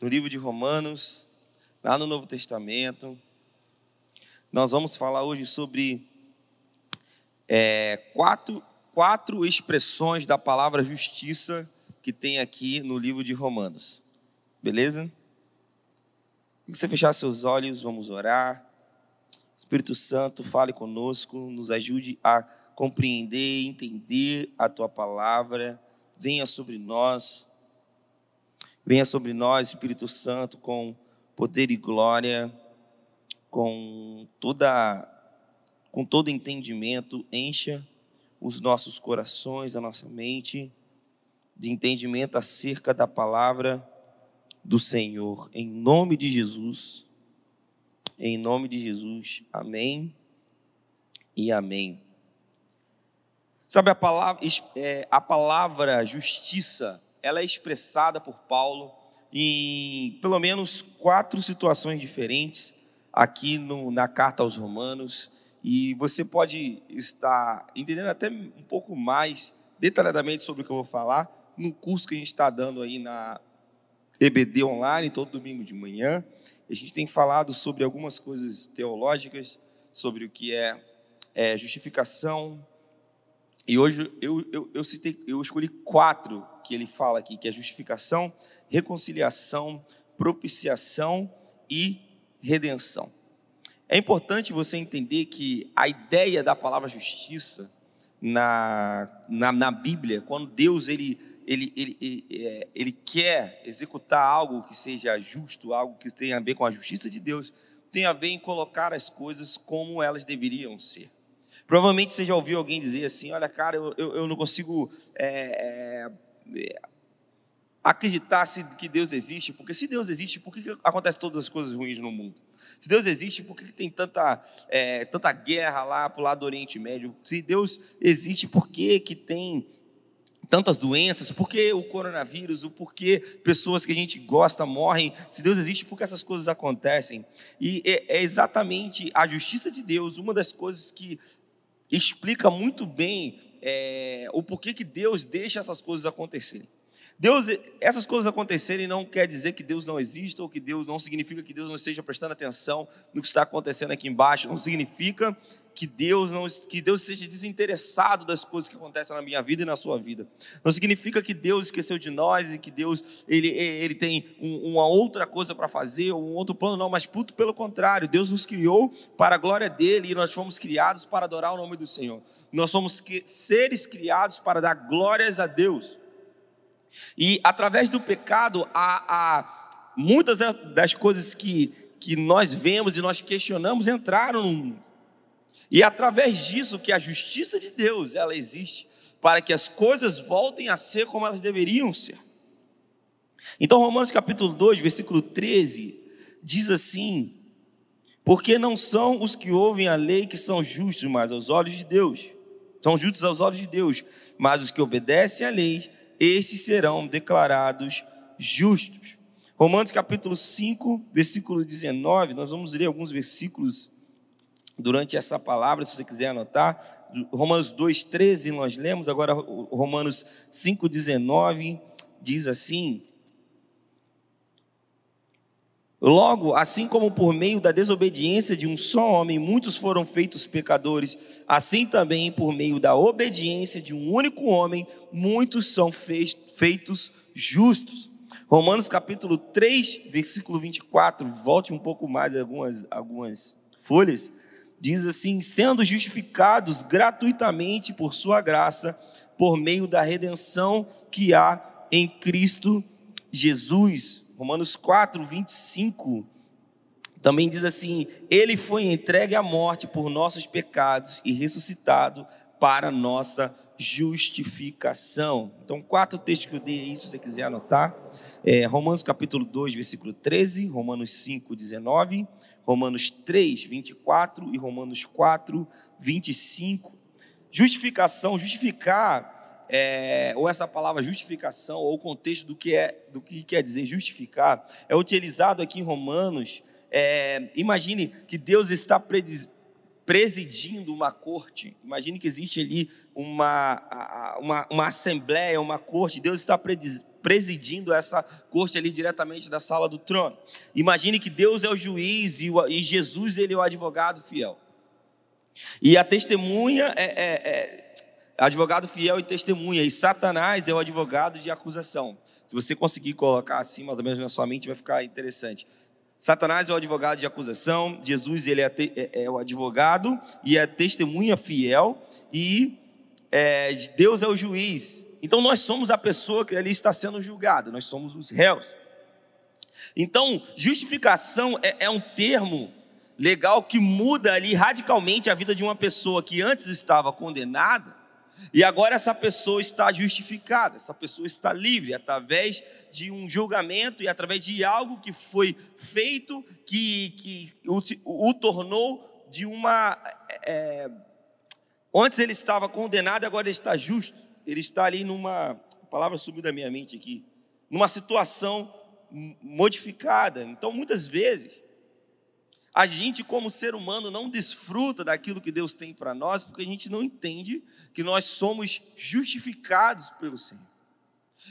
no livro de Romanos, lá no Novo Testamento. Nós vamos falar hoje sobre é, quatro, quatro expressões da palavra justiça que tem aqui no livro de Romanos. Beleza? Que você fechar seus olhos, vamos orar. Espírito Santo, fale conosco, nos ajude a compreender, entender a tua palavra. Venha sobre nós. Venha sobre nós, Espírito Santo, com poder e glória, com toda com todo entendimento, encha os nossos corações, a nossa mente de entendimento acerca da palavra do Senhor, em nome de Jesus. Em nome de Jesus. Amém e amém. Sabe a palavra, é, a palavra justiça, ela é expressada por Paulo em pelo menos quatro situações diferentes aqui no, na carta aos Romanos. E você pode estar entendendo até um pouco mais detalhadamente sobre o que eu vou falar no curso que a gente está dando aí na EBD Online, todo domingo de manhã. A gente tem falado sobre algumas coisas teológicas, sobre o que é, é justificação. E hoje eu, eu, eu, citei, eu escolhi quatro que ele fala aqui, que é justificação, reconciliação, propiciação e redenção. É importante você entender que a ideia da palavra justiça na, na, na Bíblia, quando Deus ele, ele, ele, ele, é, ele quer executar algo que seja justo, algo que tenha a ver com a justiça de Deus, tem a ver em colocar as coisas como elas deveriam ser. Provavelmente você já ouviu alguém dizer assim: olha, cara, eu, eu, eu não consigo é, é, acreditar que Deus existe, porque se Deus existe, por que, que acontece todas as coisas ruins no mundo? Se Deus existe, por que, que tem tanta, é, tanta guerra lá para o lado do Oriente Médio? Se Deus existe, por que, que tem tantas doenças? Por que o coronavírus? O porquê pessoas que a gente gosta morrem? Se Deus existe, por que essas coisas acontecem? E é, é exatamente a justiça de Deus, uma das coisas que explica muito bem é, o porquê que Deus deixa essas coisas acontecerem. Deus, essas coisas acontecerem não quer dizer que Deus não exista ou que Deus não significa que Deus não esteja prestando atenção no que está acontecendo aqui embaixo. Não significa que Deus não que Deus seja desinteressado das coisas que acontecem na minha vida e na sua vida. Não significa que Deus esqueceu de nós e que Deus ele, ele tem um, uma outra coisa para fazer um outro plano não, mas puto pelo contrário, Deus nos criou para a glória dele e nós fomos criados para adorar o nome do Senhor. Nós somos seres criados para dar glórias a Deus. E através do pecado, há muitas das coisas que, que nós vemos e nós questionamos entraram no mundo. E é através disso que a justiça de Deus ela existe para que as coisas voltem a ser como elas deveriam ser. Então, Romanos capítulo 2, versículo 13, diz assim: Porque não são os que ouvem a lei que são justos, mas aos olhos de Deus. São justos aos olhos de Deus, mas os que obedecem à lei estes serão declarados justos. Romanos capítulo 5, versículo 19, nós vamos ler alguns versículos durante essa palavra, se você quiser anotar. Romanos 2, 13 nós lemos, agora Romanos 5, 19 diz assim: Logo, assim como por meio da desobediência de um só homem muitos foram feitos pecadores, assim também por meio da obediência de um único homem muitos são feitos justos. Romanos capítulo 3, versículo 24, volte um pouco mais algumas, algumas folhas, diz assim: sendo justificados gratuitamente por Sua graça, por meio da redenção que há em Cristo Jesus. Romanos 4, 25, também diz assim: Ele foi entregue à morte por nossos pecados e ressuscitado para nossa justificação. Então, quatro textos que eu dei aí, se você quiser anotar: é, Romanos capítulo 2, versículo 13, Romanos 5, 19, Romanos 3, 24 e Romanos 4, 25. Justificação, justificar é, ou essa palavra justificação, ou o contexto do que, é, do que quer dizer justificar, é utilizado aqui em Romanos. É, imagine que Deus está presidindo uma corte. Imagine que existe ali uma, uma, uma assembleia, uma corte. Deus está presidindo essa corte ali diretamente da sala do trono. Imagine que Deus é o juiz e, o, e Jesus ele é o advogado fiel. E a testemunha é, é, é advogado fiel e testemunha, e Satanás é o advogado de acusação. Se você conseguir colocar assim, mais ou menos na sua mente, vai ficar interessante. Satanás é o advogado de acusação, Jesus ele é, é, é o advogado e é testemunha fiel, e é, Deus é o juiz. Então nós somos a pessoa que ali está sendo julgada, nós somos os réus. Então, justificação é, é um termo legal que muda ali radicalmente a vida de uma pessoa que antes estava condenada e agora essa pessoa está justificada, essa pessoa está livre através de um julgamento e através de algo que foi feito que, que o, o tornou de uma. É, antes ele estava condenado, agora ele está justo. Ele está ali numa. A palavra subiu da minha mente aqui. Numa situação modificada. Então, muitas vezes, a gente, como ser humano, não desfruta daquilo que Deus tem para nós, porque a gente não entende que nós somos justificados pelo Senhor.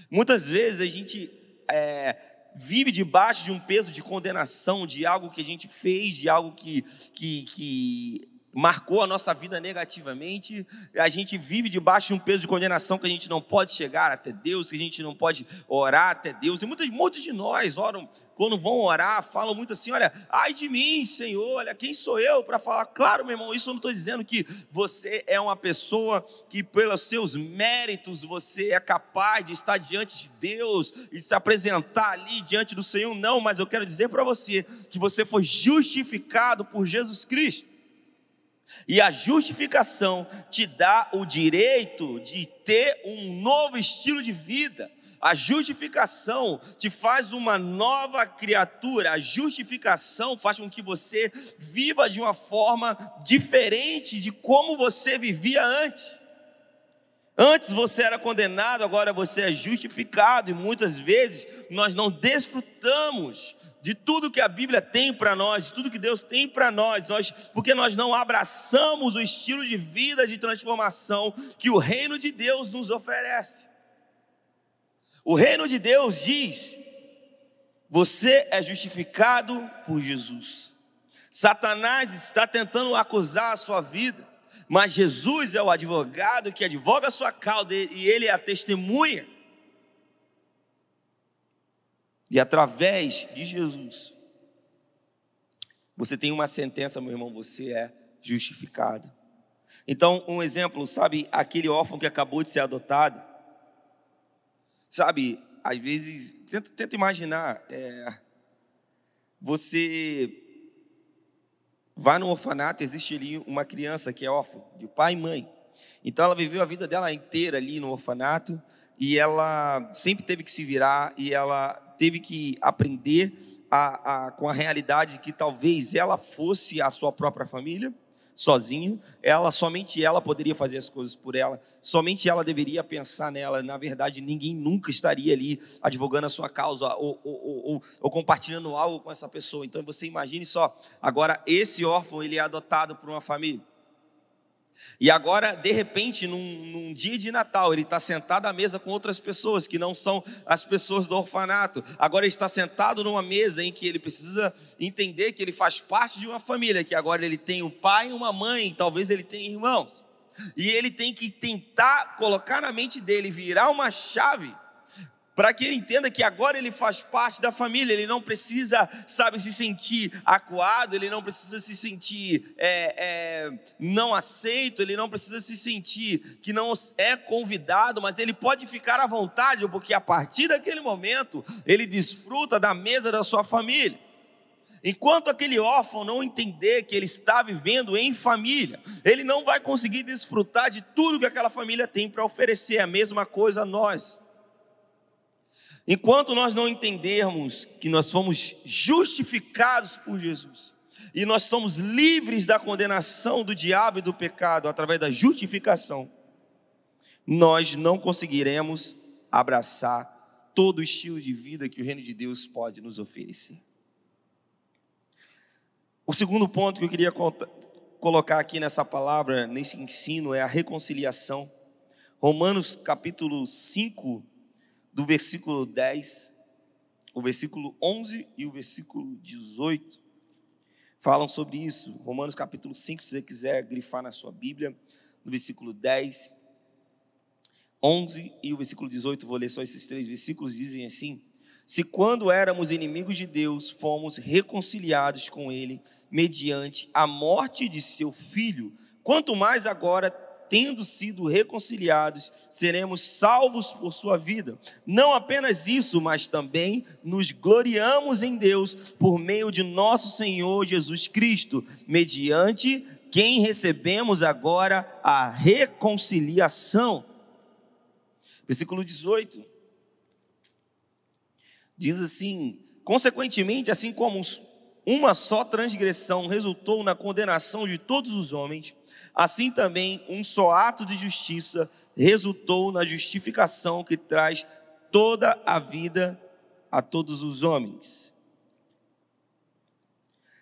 Muitas vezes a gente é, vive debaixo de um peso de condenação, de algo que a gente fez, de algo que, que, que marcou a nossa vida negativamente, a gente vive debaixo de um peso de condenação que a gente não pode chegar até Deus, que a gente não pode orar até Deus. E muitos, muitos de nós oram, quando vão orar, falam muito assim: olha, ai de mim, Senhor, olha, quem sou eu para falar? Claro, meu irmão, isso eu não estou dizendo que você é uma pessoa que, pelos seus méritos, você é capaz de estar diante de Deus e se apresentar ali diante do Senhor, não, mas eu quero dizer para você que você foi justificado por Jesus Cristo. E a justificação te dá o direito de ter um novo estilo de vida. A justificação te faz uma nova criatura. A justificação faz com que você viva de uma forma diferente de como você vivia antes. Antes você era condenado, agora você é justificado, e muitas vezes nós não desfrutamos de tudo que a Bíblia tem para nós, de tudo que Deus tem para nós, nós, porque nós não abraçamos o estilo de vida de transformação que o reino de Deus nos oferece. O reino de Deus diz: você é justificado por Jesus. Satanás está tentando acusar a sua vida, mas Jesus é o advogado que advoga a sua causa e ele é a testemunha e através de Jesus, você tem uma sentença, meu irmão, você é justificado. Então, um exemplo, sabe, aquele órfão que acabou de ser adotado, sabe, às vezes, tenta, tenta imaginar, é, você vai no orfanato, existe ali uma criança que é órfã, de pai e mãe. Então ela viveu a vida dela inteira ali no orfanato e ela sempre teve que se virar e ela teve que aprender a, a, com a realidade que talvez ela fosse a sua própria família, sozinha, ela somente ela poderia fazer as coisas por ela, somente ela deveria pensar nela. Na verdade, ninguém nunca estaria ali advogando a sua causa ou, ou, ou, ou compartilhando algo com essa pessoa. Então você imagine só, agora esse órfão ele é adotado por uma família. E agora, de repente, num, num dia de Natal, ele está sentado à mesa com outras pessoas que não são as pessoas do orfanato. Agora ele está sentado numa mesa em que ele precisa entender que ele faz parte de uma família, que agora ele tem um pai e uma mãe, talvez ele tenha irmãos. E ele tem que tentar colocar na mente dele, virar uma chave para que ele entenda que agora ele faz parte da família, ele não precisa, sabe, se sentir acuado, ele não precisa se sentir é, é, não aceito, ele não precisa se sentir que não é convidado, mas ele pode ficar à vontade, porque a partir daquele momento ele desfruta da mesa da sua família. Enquanto aquele órfão não entender que ele está vivendo em família, ele não vai conseguir desfrutar de tudo que aquela família tem para oferecer. A mesma coisa a nós. Enquanto nós não entendermos que nós fomos justificados por Jesus e nós somos livres da condenação do diabo e do pecado através da justificação, nós não conseguiremos abraçar todo o estilo de vida que o reino de Deus pode nos oferecer. O segundo ponto que eu queria colocar aqui nessa palavra, nesse ensino, é a reconciliação. Romanos capítulo 5, do versículo 10, o versículo 11 e o versículo 18 falam sobre isso. Romanos capítulo 5, se você quiser grifar na sua Bíblia, no versículo 10, 11 e o versículo 18, vou ler só esses três versículos, dizem assim: Se quando éramos inimigos de Deus, fomos reconciliados com Ele mediante a morte de seu Filho, quanto mais agora, tendo sido reconciliados, seremos salvos por sua vida. Não apenas isso, mas também nos gloriamos em Deus por meio de nosso Senhor Jesus Cristo, mediante quem recebemos agora a reconciliação. Versículo 18. Diz assim: Consequentemente, assim como uma só transgressão resultou na condenação de todos os homens, assim também um só ato de justiça resultou na justificação que traz toda a vida a todos os homens.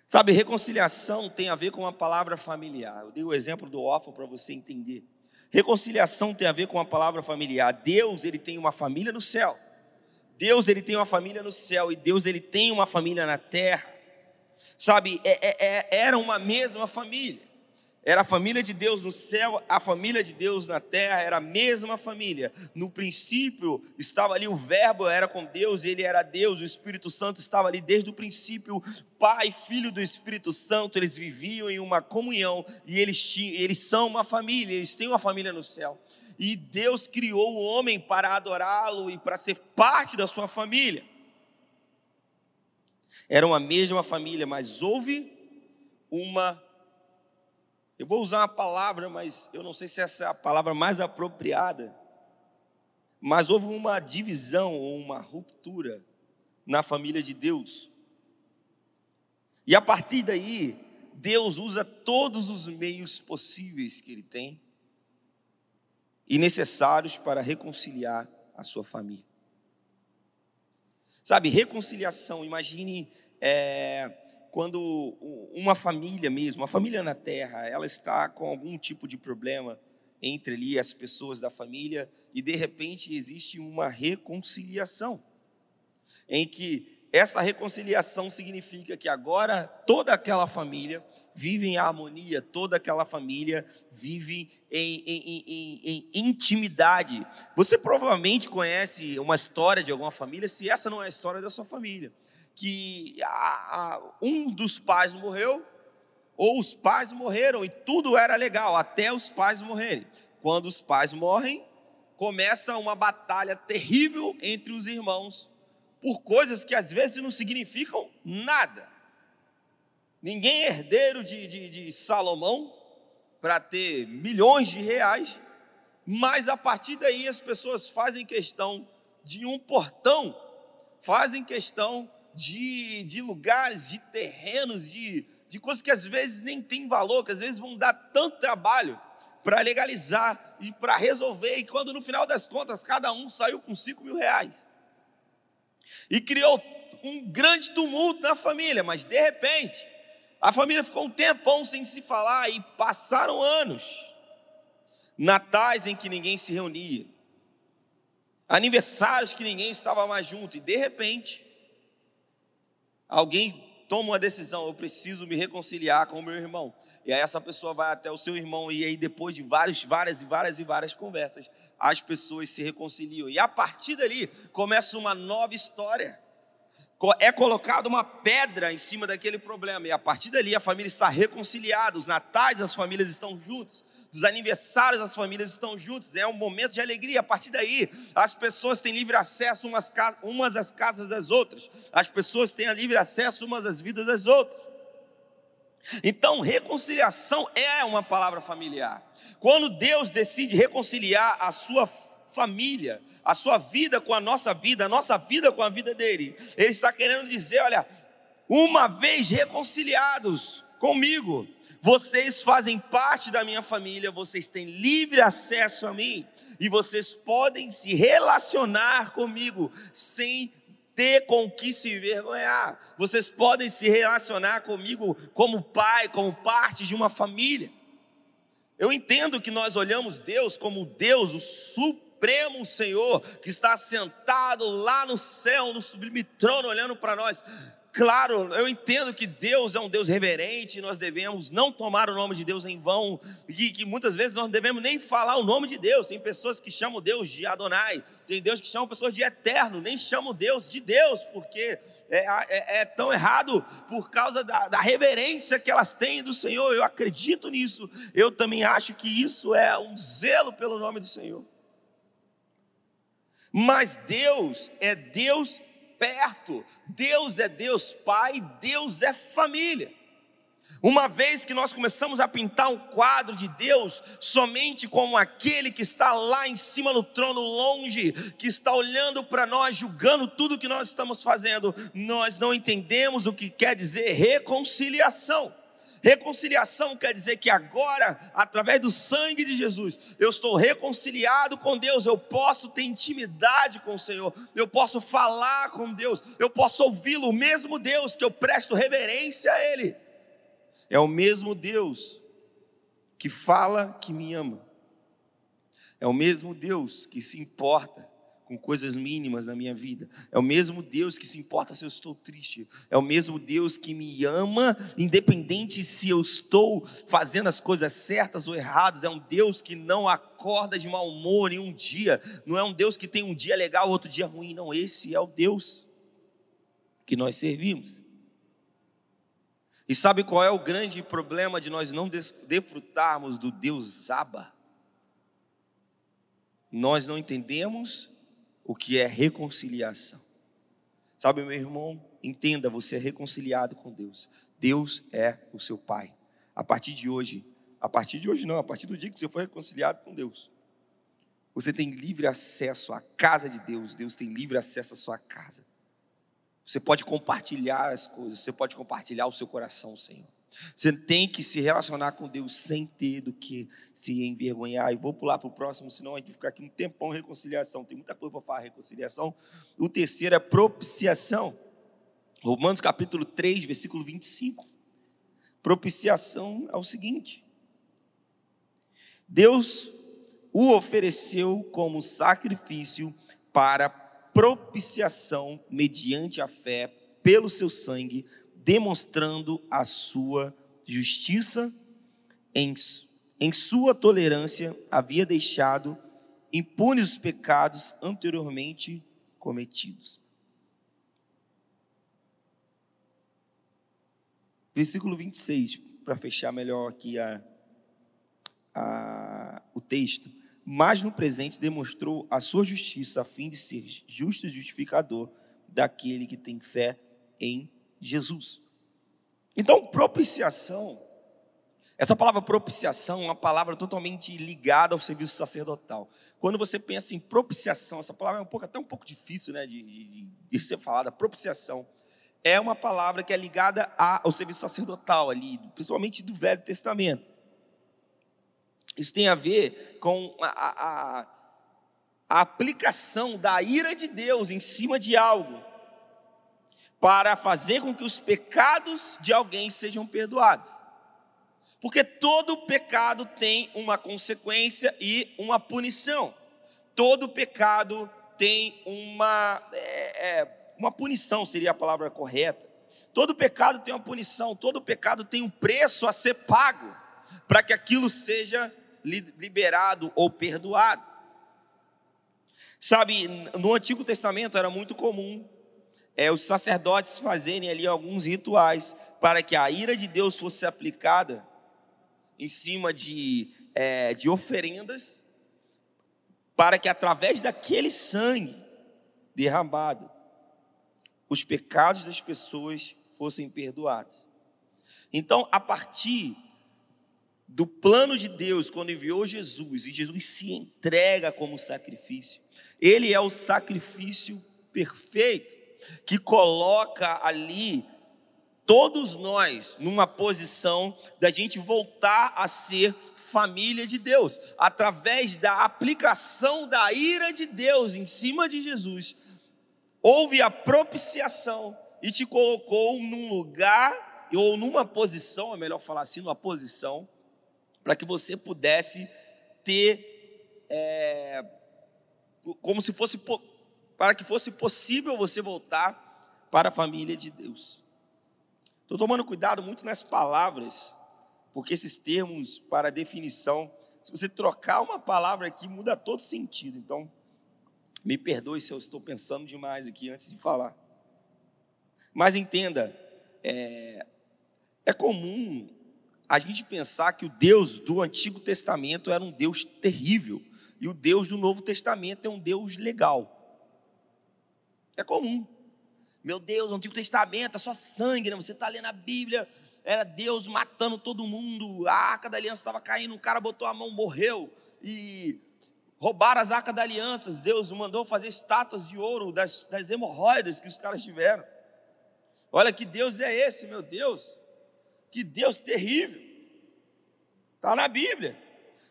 Sabe, reconciliação tem a ver com a palavra familiar. Eu dei o exemplo do órfão para você entender. Reconciliação tem a ver com a palavra familiar. Deus, ele tem uma família no céu. Deus, ele tem uma família no céu e Deus, ele tem uma família na terra. Sabe, é, é, é, era uma mesma família. Era a família de Deus no céu, a família de Deus na terra, era a mesma família. No princípio estava ali o Verbo, era com Deus, ele era Deus, o Espírito Santo estava ali desde o princípio. Pai, Filho do Espírito Santo, eles viviam em uma comunhão e eles, tinham, eles são uma família, eles têm uma família no céu. E Deus criou o homem para adorá-lo e para ser parte da sua família. Eram a mesma família, mas houve uma eu vou usar uma palavra, mas eu não sei se essa é a palavra mais apropriada. Mas houve uma divisão ou uma ruptura na família de Deus. E a partir daí, Deus usa todos os meios possíveis que Ele tem e necessários para reconciliar a sua família. Sabe, reconciliação, imagine é, quando uma família mesmo, uma família na terra, ela está com algum tipo de problema entre ali as pessoas da família e de repente existe uma reconciliação, em que essa reconciliação significa que agora toda aquela família vive em harmonia, toda aquela família vive em, em, em, em, intimidade. Você provavelmente conhece uma história de alguma família, se essa não é a história da sua família que a, a, um dos pais morreu, ou os pais morreram, e tudo era legal, até os pais morrerem. Quando os pais morrem, começa uma batalha terrível entre os irmãos, por coisas que às vezes não significam nada. Ninguém é herdeiro de, de, de Salomão para ter milhões de reais, mas a partir daí as pessoas fazem questão de um portão, fazem questão de, de lugares, de terrenos, de, de coisas que às vezes nem tem valor, que às vezes vão dar tanto trabalho para legalizar e para resolver, e quando no final das contas cada um saiu com 5 mil reais. E criou um grande tumulto na família, mas de repente, a família ficou um tempão sem se falar e passaram anos. Natais em que ninguém se reunia, aniversários que ninguém estava mais junto, e de repente, Alguém toma uma decisão, eu preciso me reconciliar com o meu irmão. E aí essa pessoa vai até o seu irmão e aí depois de várias, várias e várias e várias conversas, as pessoas se reconciliam. E a partir dali começa uma nova história. É colocada uma pedra em cima daquele problema e a partir dali a família está reconciliada, os natais das famílias estão juntos, dos aniversários das famílias estão juntos, é um momento de alegria. A partir daí, as pessoas têm livre acesso umas, umas às casas das outras, as pessoas têm livre acesso umas às vidas das outras. Então, reconciliação é uma palavra familiar. Quando Deus decide reconciliar a sua família, a sua vida com a nossa vida, a nossa vida com a vida dele, Ele está querendo dizer: olha, uma vez reconciliados comigo, vocês fazem parte da minha família, vocês têm livre acesso a mim e vocês podem se relacionar comigo sem ter com que se vergonhar. Vocês podem se relacionar comigo como pai, como parte de uma família. Eu entendo que nós olhamos Deus como Deus, o supremo Senhor, que está sentado lá no céu, no sublime trono, olhando para nós. Claro, eu entendo que Deus é um Deus reverente, nós devemos não tomar o nome de Deus em vão, e que muitas vezes nós não devemos nem falar o nome de Deus. Tem pessoas que chamam Deus de Adonai, tem Deus que chamam pessoas de eterno, nem chamam Deus de Deus, porque é, é, é tão errado por causa da, da reverência que elas têm do Senhor. Eu acredito nisso, eu também acho que isso é um zelo pelo nome do Senhor. Mas Deus é Deus perto. Deus é Deus Pai, Deus é família. Uma vez que nós começamos a pintar um quadro de Deus somente como aquele que está lá em cima no trono, longe, que está olhando para nós, julgando tudo que nós estamos fazendo, nós não entendemos o que quer dizer reconciliação. Reconciliação quer dizer que agora, através do sangue de Jesus, eu estou reconciliado com Deus, eu posso ter intimidade com o Senhor, eu posso falar com Deus, eu posso ouvi-lo, o mesmo Deus que eu presto reverência a Ele. É o mesmo Deus que fala que me ama, é o mesmo Deus que se importa com coisas mínimas na minha vida. É o mesmo Deus que se importa se eu estou triste. É o mesmo Deus que me ama, independente se eu estou fazendo as coisas certas ou erradas. É um Deus que não acorda de mau humor em um dia. Não é um Deus que tem um dia legal, outro dia ruim. Não, esse é o Deus que nós servimos. E sabe qual é o grande problema de nós não desfrutarmos do Deus Abba? Nós não entendemos o que é reconciliação. Sabe, meu irmão, entenda, você é reconciliado com Deus. Deus é o seu Pai. A partir de hoje, a partir de hoje não, a partir do dia que você foi reconciliado com Deus, você tem livre acesso à casa de Deus, Deus tem livre acesso à sua casa. Você pode compartilhar as coisas, você pode compartilhar o seu coração, Senhor. Você tem que se relacionar com Deus sem ter do que se envergonhar. E vou pular para o próximo, senão a gente vai ficar aqui um tempão reconciliação. Tem muita coisa para falar reconciliação. O terceiro é propiciação. Romanos capítulo 3, versículo 25. Propiciação é o seguinte: Deus o ofereceu como sacrifício para propiciação mediante a fé pelo seu sangue demonstrando a sua justiça, em, em sua tolerância, havia deixado impunes os pecados anteriormente cometidos. Versículo 26, para fechar melhor aqui a, a, o texto. Mas no presente demonstrou a sua justiça, a fim de ser justo e justificador daquele que tem fé em Jesus. Então, propiciação, essa palavra propiciação é uma palavra totalmente ligada ao serviço sacerdotal. Quando você pensa em propiciação, essa palavra é um pouco, até um pouco difícil né, de, de, de ser falada, propiciação. É uma palavra que é ligada ao serviço sacerdotal ali, principalmente do Velho Testamento. Isso tem a ver com a, a, a aplicação da ira de Deus em cima de algo para fazer com que os pecados de alguém sejam perdoados. Porque todo pecado tem uma consequência e uma punição. Todo pecado tem uma, é, é, uma punição, seria a palavra correta. Todo pecado tem uma punição, todo pecado tem um preço a ser pago para que aquilo seja liberado ou perdoado. Sabe, no Antigo Testamento era muito comum é, os sacerdotes fazerem ali alguns rituais para que a ira de Deus fosse aplicada em cima de, é, de oferendas, para que através daquele sangue derramado, os pecados das pessoas fossem perdoados. Então, a partir do plano de Deus, quando enviou Jesus, e Jesus se entrega como sacrifício, ele é o sacrifício perfeito que coloca ali todos nós numa posição da gente voltar a ser família de Deus, através da aplicação da ira de Deus em cima de Jesus. Houve a propiciação e te colocou num lugar ou numa posição, é melhor falar assim, numa posição, para que você pudesse ter é, como se fosse para que fosse possível você voltar para a família de Deus. Estou tomando cuidado muito nas palavras, porque esses termos para definição, se você trocar uma palavra aqui, muda todo sentido. Então, me perdoe se eu estou pensando demais aqui antes de falar. Mas entenda, é, é comum a gente pensar que o Deus do Antigo Testamento era um Deus terrível e o Deus do Novo Testamento é um Deus legal. É comum. Meu Deus, o Antigo Testamento é só sangue, né? Você está lendo a Bíblia, era Deus matando todo mundo, a arca da aliança estava caindo, o cara botou a mão, morreu, e roubaram as arcas da aliança. Deus mandou fazer estátuas de ouro das, das hemorroidas que os caras tiveram. Olha que Deus é esse, meu Deus, que Deus terrível, está na Bíblia.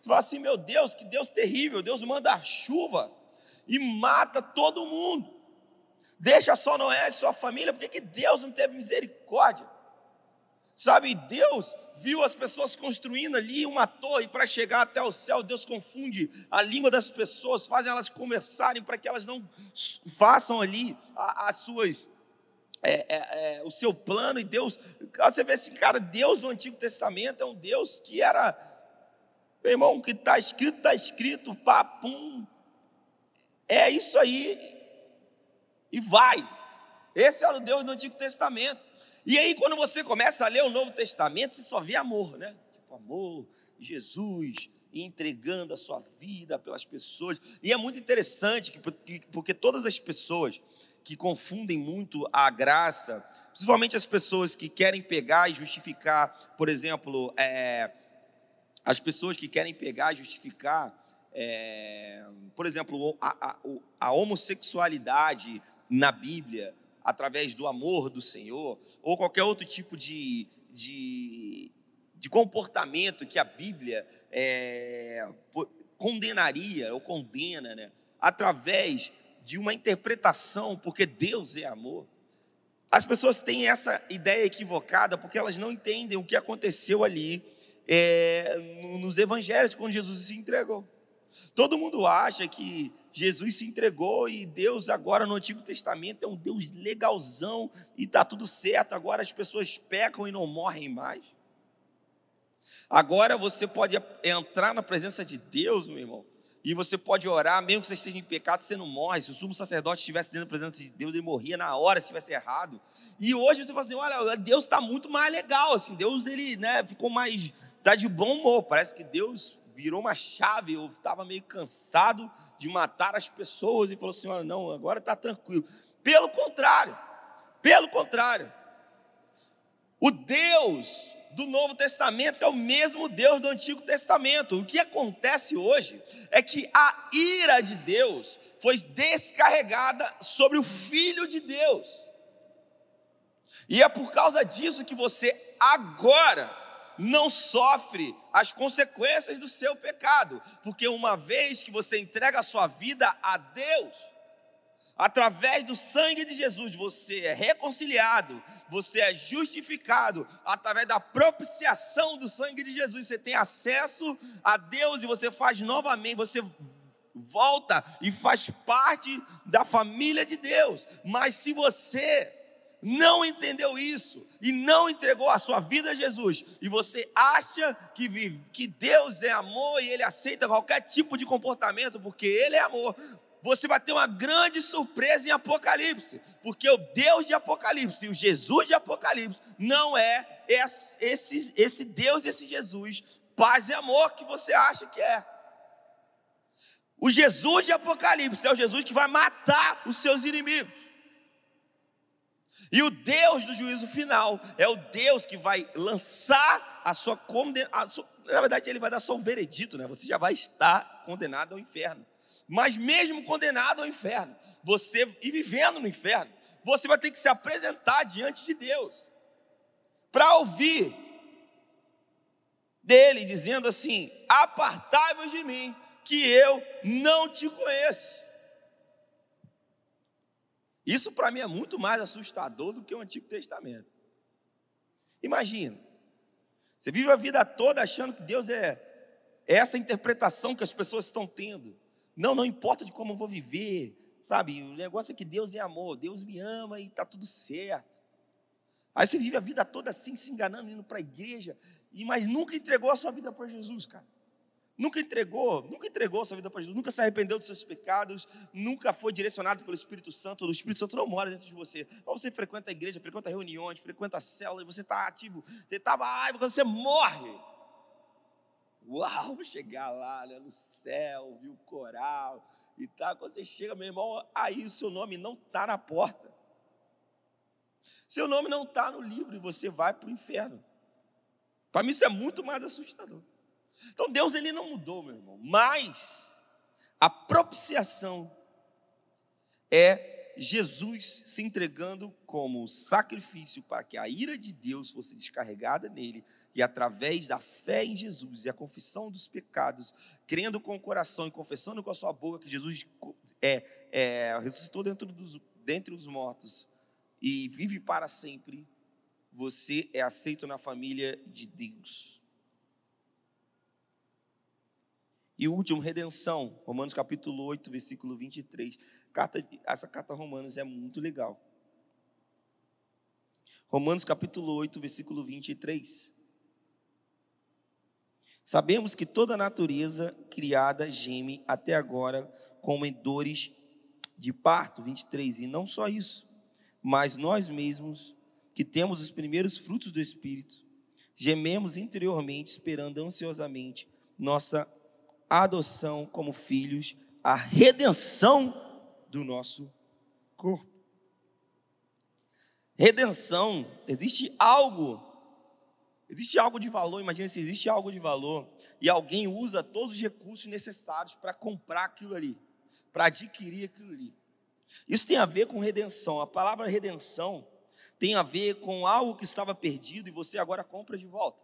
Você fala assim, meu Deus, que Deus terrível, Deus manda chuva e mata todo mundo. Deixa só Noé e sua família, porque que Deus não teve misericórdia? Sabe, Deus viu as pessoas construindo ali uma torre para chegar até o céu. Deus confunde a língua das pessoas, faz elas conversarem para que elas não façam ali as suas. É, é, é, o seu plano e Deus, você vê assim, cara, Deus do Antigo Testamento é um Deus que era, meu irmão, que está escrito, está escrito, papum, é isso aí, e vai. Esse era o Deus do Antigo Testamento. E aí, quando você começa a ler o Novo Testamento, você só vê amor, né? Tipo, amor, Jesus entregando a sua vida pelas pessoas. E é muito interessante, porque todas as pessoas que confundem muito a graça, principalmente as pessoas que querem pegar e justificar, por exemplo, é, as pessoas que querem pegar e justificar, é, por exemplo, a, a, a homossexualidade na Bíblia, através do amor do Senhor, ou qualquer outro tipo de, de, de comportamento que a Bíblia é, condenaria ou condena, né? através de uma interpretação, porque Deus é amor. As pessoas têm essa ideia equivocada porque elas não entendem o que aconteceu ali é, nos evangelhos quando Jesus se entregou. Todo mundo acha que Jesus se entregou e Deus agora no Antigo Testamento é um Deus legalzão e está tudo certo, agora as pessoas pecam e não morrem mais. Agora você pode entrar na presença de Deus, meu irmão, e você pode orar, mesmo que você esteja em pecado, você não morre. Se o sumo sacerdote estivesse dentro da presença de Deus, ele morria na hora se estivesse errado. E hoje você fala assim: olha, Deus está muito mais legal, assim, Deus ele né, ficou mais, está de bom humor. Parece que Deus virou uma chave, eu estava meio cansado de matar as pessoas e falou assim: olha, não, agora está tranquilo. Pelo contrário, pelo contrário, o Deus do Novo Testamento é o mesmo Deus do Antigo Testamento. O que acontece hoje é que a ira de Deus foi descarregada sobre o Filho de Deus. E é por causa disso que você agora não sofre as consequências do seu pecado, porque uma vez que você entrega a sua vida a Deus, através do sangue de Jesus, você é reconciliado, você é justificado, através da propiciação do sangue de Jesus, você tem acesso a Deus e você faz novamente, você volta e faz parte da família de Deus. Mas se você não entendeu isso e não entregou a sua vida a Jesus, e você acha que, vive, que Deus é amor e Ele aceita qualquer tipo de comportamento porque Ele é amor, você vai ter uma grande surpresa em Apocalipse, porque o Deus de Apocalipse e o Jesus de Apocalipse não é esse, esse Deus, esse Jesus, paz e amor que você acha que é. O Jesus de Apocalipse é o Jesus que vai matar os seus inimigos. E o Deus do juízo final é o Deus que vai lançar a sua condenação. Na verdade, ele vai dar só um veredito, né? Você já vai estar condenado ao inferno. Mas mesmo condenado ao inferno, você e vivendo no inferno, você vai ter que se apresentar diante de Deus para ouvir dele dizendo assim: Apartai-vos de mim, que eu não te conheço. Isso para mim é muito mais assustador do que o Antigo Testamento. Imagina, você vive a vida toda achando que Deus é, é essa interpretação que as pessoas estão tendo. Não, não importa de como eu vou viver, sabe? O negócio é que Deus é amor, Deus me ama e está tudo certo. Aí você vive a vida toda assim, se enganando, indo para a igreja, mas nunca entregou a sua vida para Jesus, cara. Nunca entregou, nunca entregou sua vida para Jesus, nunca se arrependeu dos seus pecados, nunca foi direcionado pelo Espírito Santo. O Espírito Santo não mora dentro de você. Mas você frequenta a igreja, frequenta reuniões, frequenta a célula, e você está ativo. Você estava, ai, quando você morre. Uau, chegar lá né, no céu, viu o coral e tal. Quando você chega, meu irmão, aí o seu nome não está na porta. Seu nome não está no livro e você vai para o inferno. Para mim isso é muito mais assustador. Então Deus ele não mudou, meu irmão, mas a propiciação é Jesus se entregando como sacrifício para que a ira de Deus fosse descarregada nele e através da fé em Jesus e a confissão dos pecados, crendo com o coração e confessando com a sua boca que Jesus é, é, ressuscitou dentro dos, dentre os mortos e vive para sempre, você é aceito na família de Deus. E o último, redenção, Romanos capítulo 8, versículo 23. Carta, essa carta a Romanos é muito legal. Romanos capítulo 8, versículo 23. Sabemos que toda a natureza criada geme até agora como dores de parto, 23. E não só isso, mas nós mesmos, que temos os primeiros frutos do Espírito, gememos interiormente, esperando ansiosamente nossa a adoção como filhos, a redenção do nosso corpo. Redenção, existe algo, existe algo de valor, imagina se existe algo de valor e alguém usa todos os recursos necessários para comprar aquilo ali, para adquirir aquilo ali. Isso tem a ver com redenção. A palavra redenção tem a ver com algo que estava perdido e você agora compra de volta.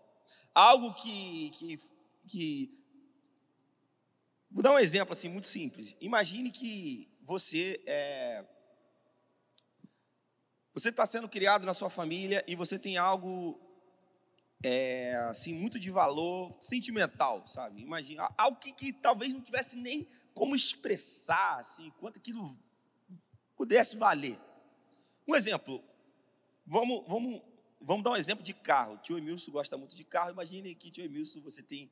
Algo que, que, que Vou dar um exemplo assim muito simples. Imagine que você é, você está sendo criado na sua família e você tem algo é, assim muito de valor sentimental, sabe? Imagina algo que, que, talvez não tivesse nem como expressar, assim, quanto aquilo pudesse valer. Um exemplo. Vamos, vamos, vamos dar um exemplo de carro. Tio Emilson gosta muito de carro. Imagine que tio Emilson você tem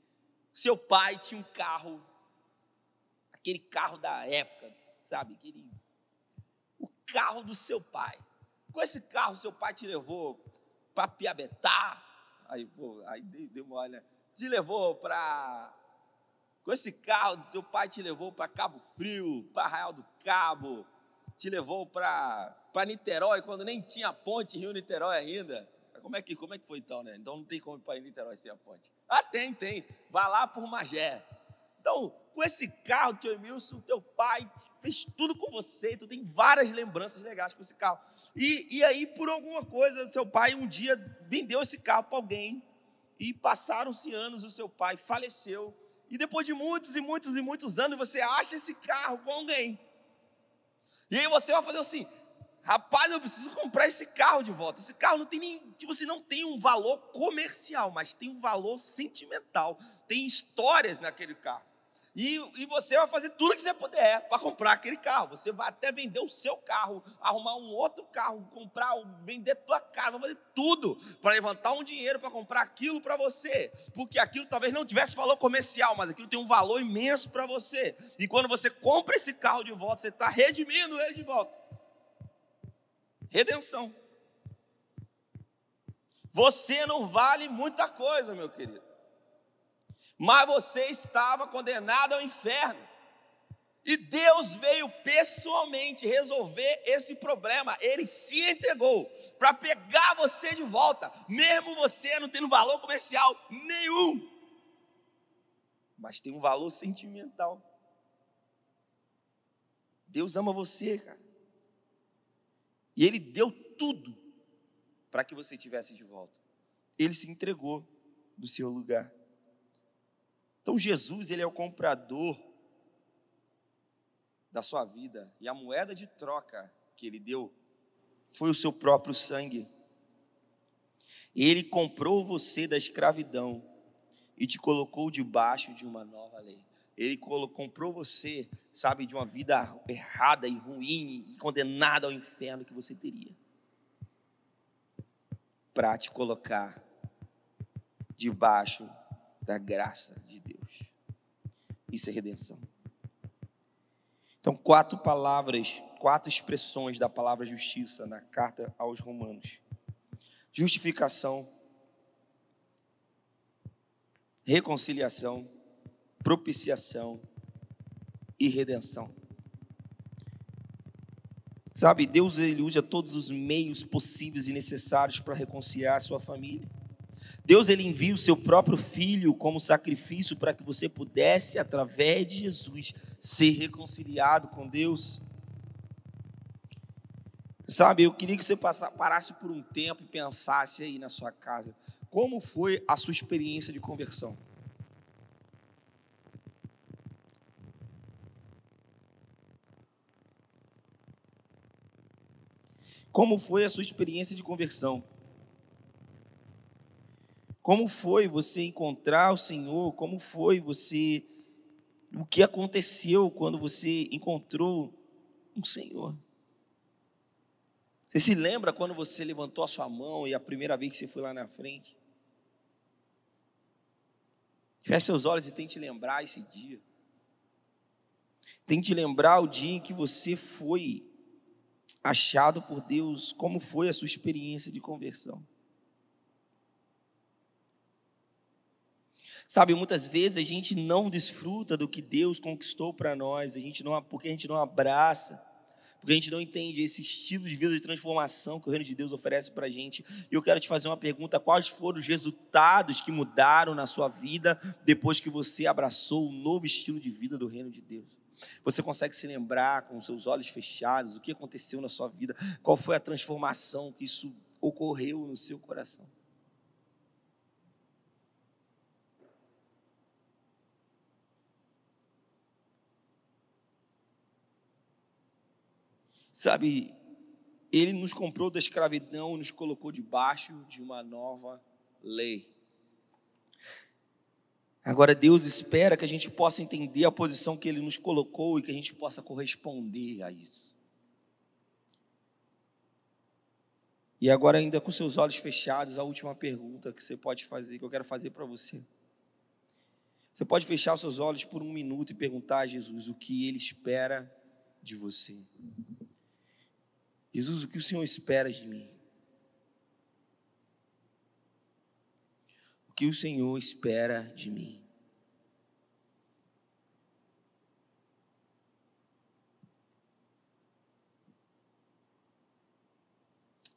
seu pai tinha um carro aquele carro da época, sabe? O carro do seu pai. Com esse carro, seu pai te levou para Piabetá, aí, pô, aí deu uma olha, te levou para. Com esse carro, seu pai te levou para Cabo Frio, para Arraial do Cabo, te levou para Niterói, quando nem tinha ponte Rio-Niterói ainda. Como é, que, como é que foi então, né? Então não tem como ir para Niterói sem a ponte. Ah, tem, tem. Vá lá por Magé. Então, com esse carro, teu Emilson, teu pai fez tudo com você, tu tem várias lembranças legais com esse carro. E, e aí, por alguma coisa, seu pai um dia vendeu esse carro para alguém, e passaram-se anos, o seu pai faleceu, e depois de muitos e muitos e muitos anos, você acha esse carro com alguém. E aí você vai fazer assim, rapaz, eu preciso comprar esse carro de volta. Esse carro não tem nem, tipo assim, não tem um valor comercial, mas tem um valor sentimental. Tem histórias naquele carro. E, e você vai fazer tudo que você puder para comprar aquele carro. Você vai até vender o seu carro, arrumar um outro carro, comprar, vender tua casa, vai fazer tudo para levantar um dinheiro para comprar aquilo para você. Porque aquilo talvez não tivesse valor comercial, mas aquilo tem um valor imenso para você. E quando você compra esse carro de volta, você está redimindo ele de volta. Redenção. Você não vale muita coisa, meu querido mas você estava condenado ao inferno. E Deus veio pessoalmente resolver esse problema. Ele se entregou para pegar você de volta, mesmo você não tendo valor comercial nenhum, mas tem um valor sentimental. Deus ama você, cara. E Ele deu tudo para que você tivesse de volta. Ele se entregou do seu lugar. Então Jesus, ele é o comprador da sua vida e a moeda de troca que ele deu foi o seu próprio sangue. Ele comprou você da escravidão e te colocou debaixo de uma nova lei. Ele comprou você, sabe, de uma vida errada e ruim e condenada ao inferno que você teria. Para te colocar debaixo da graça de Deus. Isso é redenção. Então, quatro palavras, quatro expressões da palavra justiça na carta aos Romanos: justificação, reconciliação, propiciação e redenção. Sabe, Deus ele usa todos os meios possíveis e necessários para reconciliar a sua família. Deus ele envia o seu próprio filho como sacrifício para que você pudesse através de Jesus ser reconciliado com Deus. Sabe, eu queria que você parasse por um tempo e pensasse aí na sua casa, como foi a sua experiência de conversão? Como foi a sua experiência de conversão? Como foi você encontrar o Senhor? Como foi você. O que aconteceu quando você encontrou um Senhor? Você se lembra quando você levantou a sua mão e a primeira vez que você foi lá na frente? Feche seus olhos e tente lembrar esse dia. Tente lembrar o dia em que você foi achado por Deus, como foi a sua experiência de conversão. Sabe, muitas vezes a gente não desfruta do que Deus conquistou para nós, a gente não, porque a gente não abraça, porque a gente não entende esse estilo de vida de transformação que o reino de Deus oferece para a gente. E eu quero te fazer uma pergunta: quais foram os resultados que mudaram na sua vida depois que você abraçou o novo estilo de vida do reino de Deus? Você consegue se lembrar com os seus olhos fechados o que aconteceu na sua vida? Qual foi a transformação que isso ocorreu no seu coração? Sabe, ele nos comprou da escravidão nos colocou debaixo de uma nova lei. Agora, Deus espera que a gente possa entender a posição que Ele nos colocou e que a gente possa corresponder a isso. E agora, ainda com seus olhos fechados, a última pergunta que você pode fazer, que eu quero fazer para você. Você pode fechar os seus olhos por um minuto e perguntar a Jesus o que Ele espera de você. Jesus, o que o Senhor espera de mim? O que o Senhor espera de mim?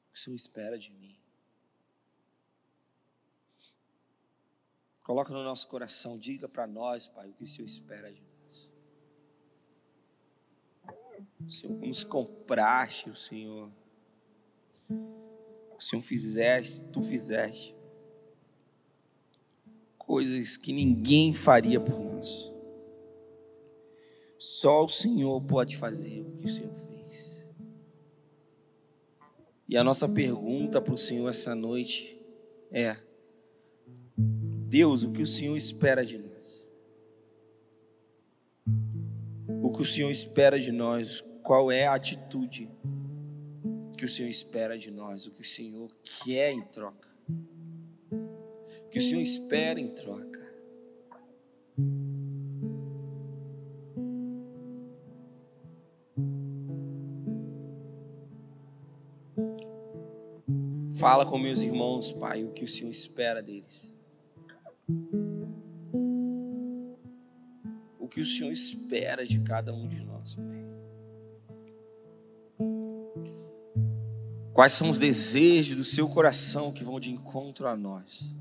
O que o Senhor espera de mim? Coloca no nosso coração, diga para nós, Pai, o que o Senhor espera de nós. Senhor, nos compraste, o Senhor. O Senhor fizeste, tu fizeste coisas que ninguém faria por nós. Só o Senhor pode fazer o que o Senhor fez. E a nossa pergunta para o Senhor essa noite é: Deus, o que o Senhor espera de nós? O que o Senhor espera de nós? qual é a atitude que o Senhor espera de nós, o que o Senhor quer em troca, o que o Senhor espera em troca. Fala com meus irmãos, Pai, o que o Senhor espera deles. Que o Senhor espera de cada um de nós, Pai. Quais são os desejos do seu coração que vão de encontro a nós?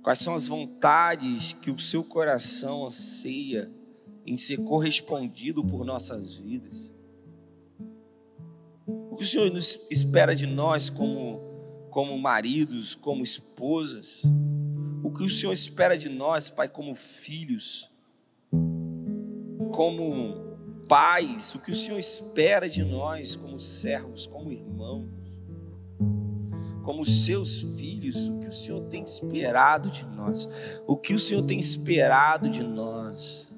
Quais são as vontades que o seu coração anseia em ser correspondido por nossas vidas? O que o Senhor nos espera de nós como, como maridos, como esposas? O que o Senhor espera de nós, Pai, como filhos? Como pais, o que o Senhor espera de nós como servos, como irmãos. como seus filhos, o que o Senhor tem esperado de nós, o que o Senhor tem esperado de nós.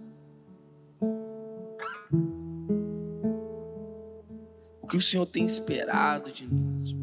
O que o Senhor tem esperado de nós.